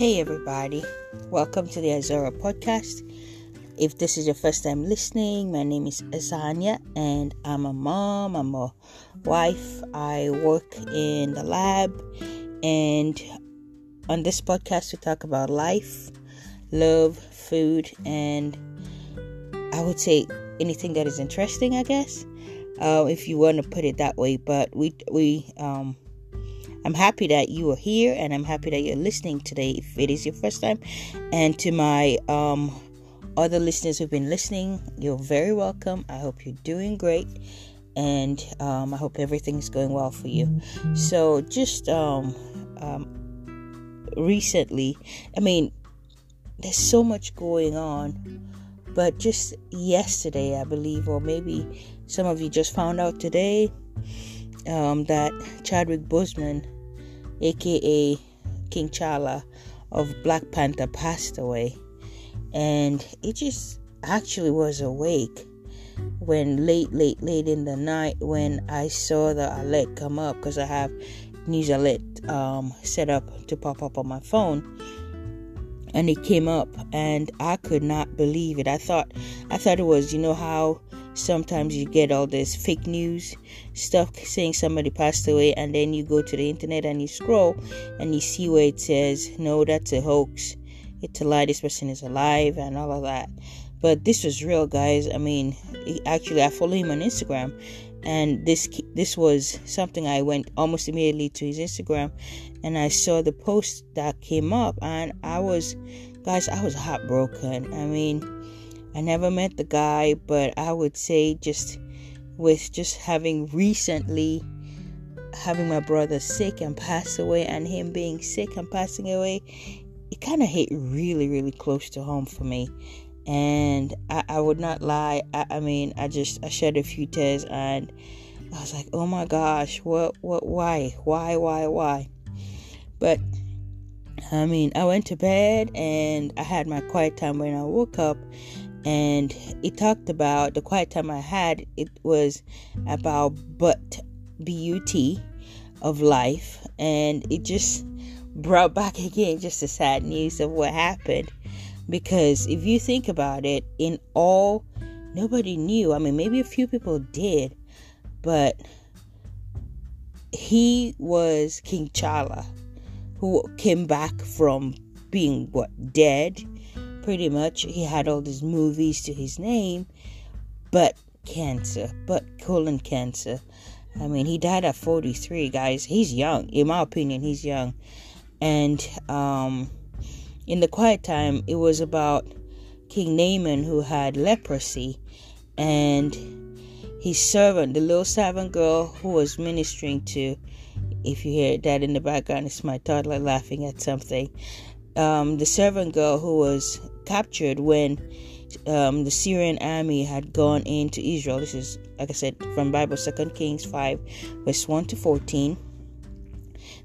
Hey, everybody, welcome to the Azora podcast. If this is your first time listening, my name is Azania and I'm a mom, I'm a wife, I work in the lab, and on this podcast, we talk about life, love, food, and I would say anything that is interesting, I guess, uh, if you want to put it that way. But we, we, um, I'm happy that you are here and I'm happy that you're listening today if it is your first time. And to my um, other listeners who've been listening, you're very welcome. I hope you're doing great and um, I hope everything's going well for you. So, just um, um, recently, I mean, there's so much going on, but just yesterday, I believe, or maybe some of you just found out today um, that Chadwick Boseman, aka King T'Challa of Black Panther, passed away. And it just actually was awake when late, late, late in the night when I saw the alert come up because I have news alert um, set up to pop up on my phone and it came up and I could not believe it. I thought I thought it was you know how sometimes you get all this fake news stuff saying somebody passed away and then you go to the internet and you scroll and you see where it says no that's a hoax. It's a lie. This person is alive and all of that. But this was real guys. I mean actually i follow him on instagram and this this was something i went almost immediately to his instagram and i saw the post that came up and i was guys i was heartbroken. I mean I never met the guy, but I would say just with just having recently having my brother sick and pass away and him being sick and passing away, it kind of hit really, really close to home for me. And I, I would not lie. I, I mean, I just I shed a few tears and I was like, oh my gosh, what, what, why, why, why, why? But I mean, I went to bed and I had my quiet time when I woke up and it talked about the quiet time I had. It was about but but of life, and it just brought back again just the sad news of what happened. Because if you think about it, in all, nobody knew. I mean, maybe a few people did, but he was King T'Challa, who came back from being what dead pretty much he had all these movies to his name, but cancer, but colon cancer. I mean, he died at 43, guys. He's young. In my opinion, he's young. And um, in the quiet time, it was about King Naaman who had leprosy and his servant, the little servant girl who was ministering to. If you hear that in the background, it's my toddler laughing at something. Um, the servant girl who was captured when um, the Syrian army had gone into Israel. This is, like I said, from Bible, Second Kings 5, verse 1 to 14.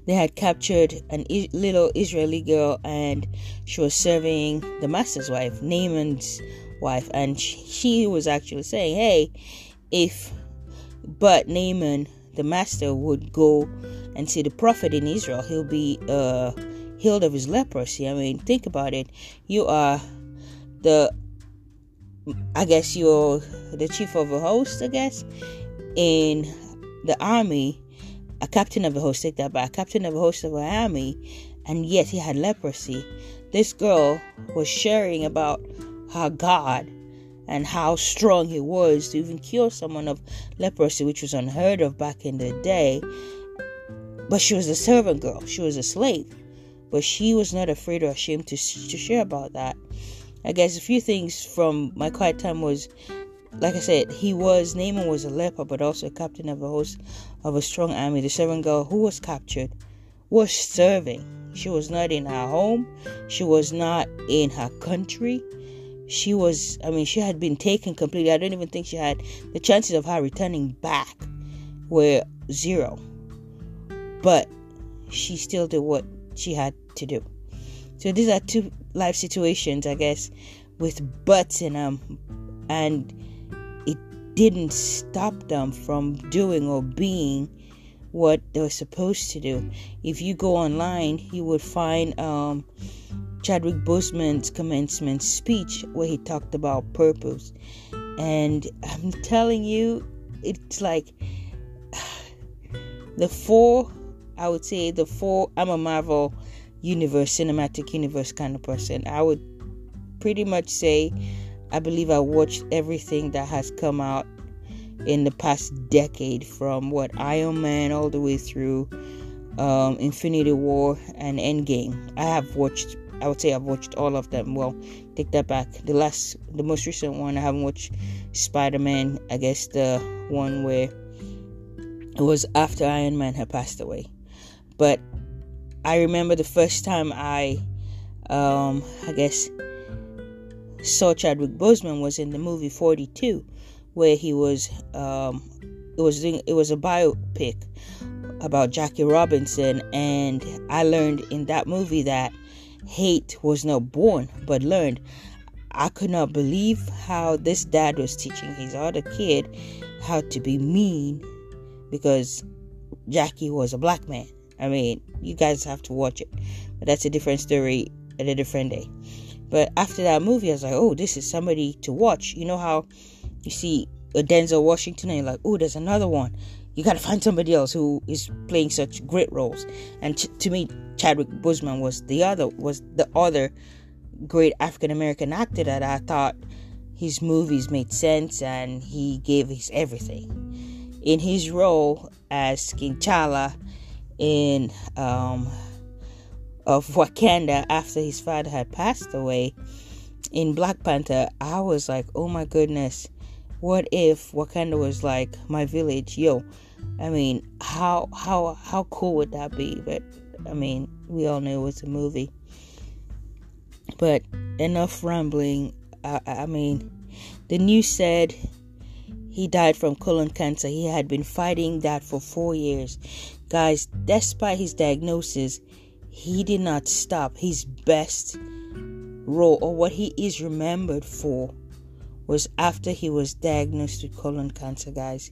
They had captured a little Israeli girl and she was serving the master's wife, Naaman's wife. And she was actually saying, Hey, if but Naaman, the master, would go and see the prophet in Israel, he'll be uh, healed of his leprosy. I mean, think about it. You are the I guess you're the chief of a host, I guess, in the army, a captain of a host, take that back, a captain of a host of an army, and yet he had leprosy. This girl was sharing about how God and how strong he was to even cure someone of leprosy, which was unheard of back in the day. But she was a servant girl, she was a slave. But she was not afraid or ashamed to, to share about that. I guess a few things from my quiet time was, like I said, he was Naaman was a leper, but also a captain of a host of a strong army. The servant girl who was captured was serving. She was not in her home. She was not in her country. She was, I mean, she had been taken completely. I don't even think she had the chances of her returning back were zero. But she still did what she had to do. So these are two life situations, I guess, with buts in them, and it didn't stop them from doing or being what they were supposed to do. If you go online, you would find um, Chadwick Boseman's commencement speech where he talked about purpose. And I'm telling you, it's like the four, I would say, the four, I'm a Marvel universe, cinematic universe kind of person. I would pretty much say I believe I watched everything that has come out in the past decade from what Iron Man all the way through um, Infinity War and Endgame. I have watched. I would say I've watched all of them. Well, take that back. The last, the most recent one, I haven't watched Spider Man. I guess the one where it was after Iron Man had passed away. But I remember the first time I, um, I guess, saw Chadwick Boseman was in the movie 42 where he was um, it was it was a biopic about Jackie Robinson, and I learned in that movie that hate was not born but learned. I could not believe how this dad was teaching his other kid how to be mean because Jackie was a black man. I mean, you guys have to watch it, but that's a different story at a different day. But after that movie, I was like, oh, this is somebody to watch. You know how you see a Denzel Washington and you're like, oh, there's another one. You got to find somebody else who is playing such great roles. And to me, Chadwick Boseman was the other was the other great African American actor that I thought his movies made sense and he gave his everything. In his role as King T'Challa in um, of Wakanda after his father had passed away in Black Panther, I was like, oh my goodness, what if Wakanda was like my village? Yo, I mean, how how how cool would that be? But I mean, we all knew it was a movie. But enough rambling. I, I mean, the news said he died from colon cancer. He had been fighting that for four years. Guys, despite his diagnosis, he did not stop. His best role, or what he is remembered for, was after he was diagnosed with colon cancer, guys.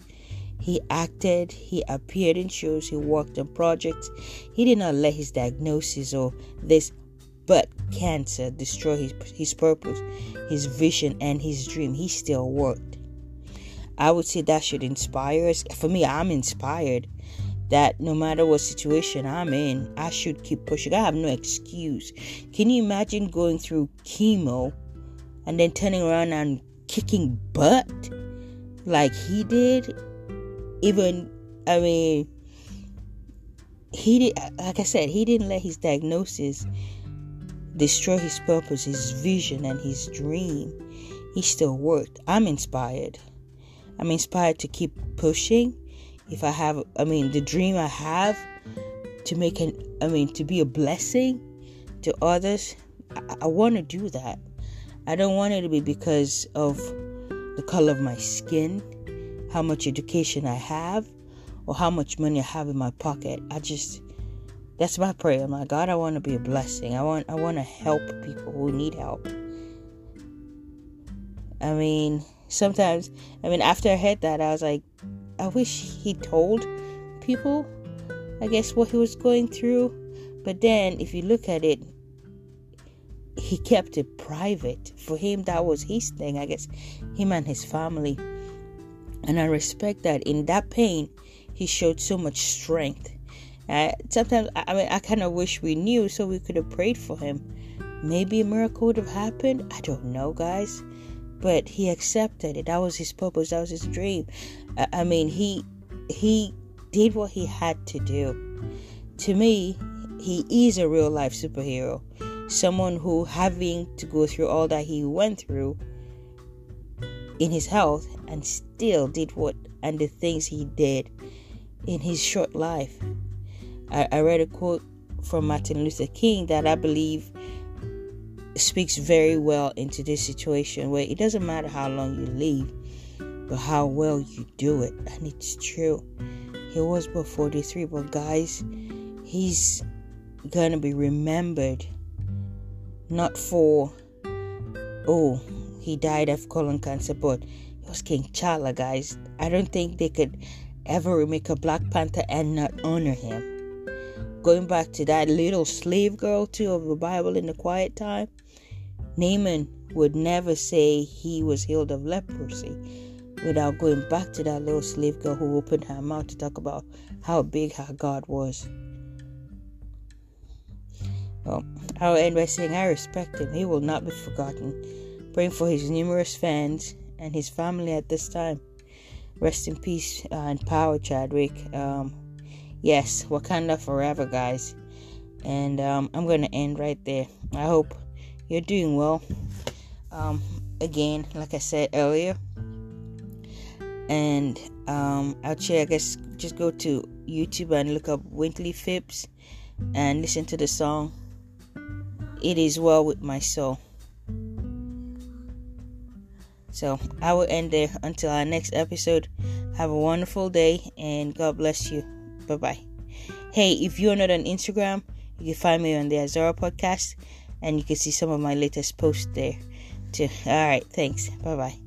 He acted, he appeared in shows, he worked on projects. He did not let his diagnosis or this but cancer destroy his, his purpose, his vision, and his dream. He still worked. I would say that should inspire us. For me, I'm inspired that no matter what situation I'm in, I should keep pushing. I have no excuse. Can you imagine going through chemo and then turning around and kicking butt like he did. Even, I mean, he did, like I said, he didn't let his diagnosis destroy his purpose, his vision, and his dream. He still worked. I'm inspired. I'm inspired to keep pushing. If I have, I mean, the dream I have to make an, I mean, to be a blessing to others, I, I want to do that. I don't want it to be because of the color of my skin, how much education I have, or how much money I have in my pocket. I just that's my prayer. Like, God, I want to be a blessing. I want I want to help people who need help. I mean, sometimes I mean after I heard that I was like, I wish he told people I guess what he was going through. But then if you look at it, he kept it private. For him, that was his thing, I guess, him and his family. And I respect that. In that pain, he showed so much strength. Uh, sometimes, I mean, I kind of wish we knew so we could have prayed for him. Maybe a miracle would have happened. I don't know, guys. But he accepted it. That was his purpose. That was his dream. I, I mean, he he did what he had to do. To me, he is a real life superhero someone who having to go through all that he went through in his health and still did what and the things he did in his short life. I, I read a quote from Martin Luther King that I believe speaks very well into this situation where it doesn't matter how long you live, but how well you do it. And it's true. He was but 43, but guys, he's gonna be remembered not for oh he died of colon cancer but it was king T'Challa guys I don't think they could ever remake a Black Panther and not honor him. Going back to that little slave girl too of the Bible in the quiet time, Naaman would never say he was healed of leprosy without going back to that little slave girl who opened her mouth to talk about how big her God was. Well, I'll end by saying I respect him. He will not be forgotten. Praying for his numerous fans and his family at this time. Rest in peace and power, Chadwick. Um, yes, Wakanda forever, guys. And um, I'm going to end right there. I hope you're doing well. Um, again, like I said earlier, and um, actually, I guess just go to YouTube and look up Wintley Phipps and listen to the song It Is Well With My Soul. So I will end there until our next episode. Have a wonderful day and God bless you. Bye bye. Hey, if you're not on Instagram, you can find me on the Azara podcast and you can see some of my latest posts there too. All right, thanks. Bye bye.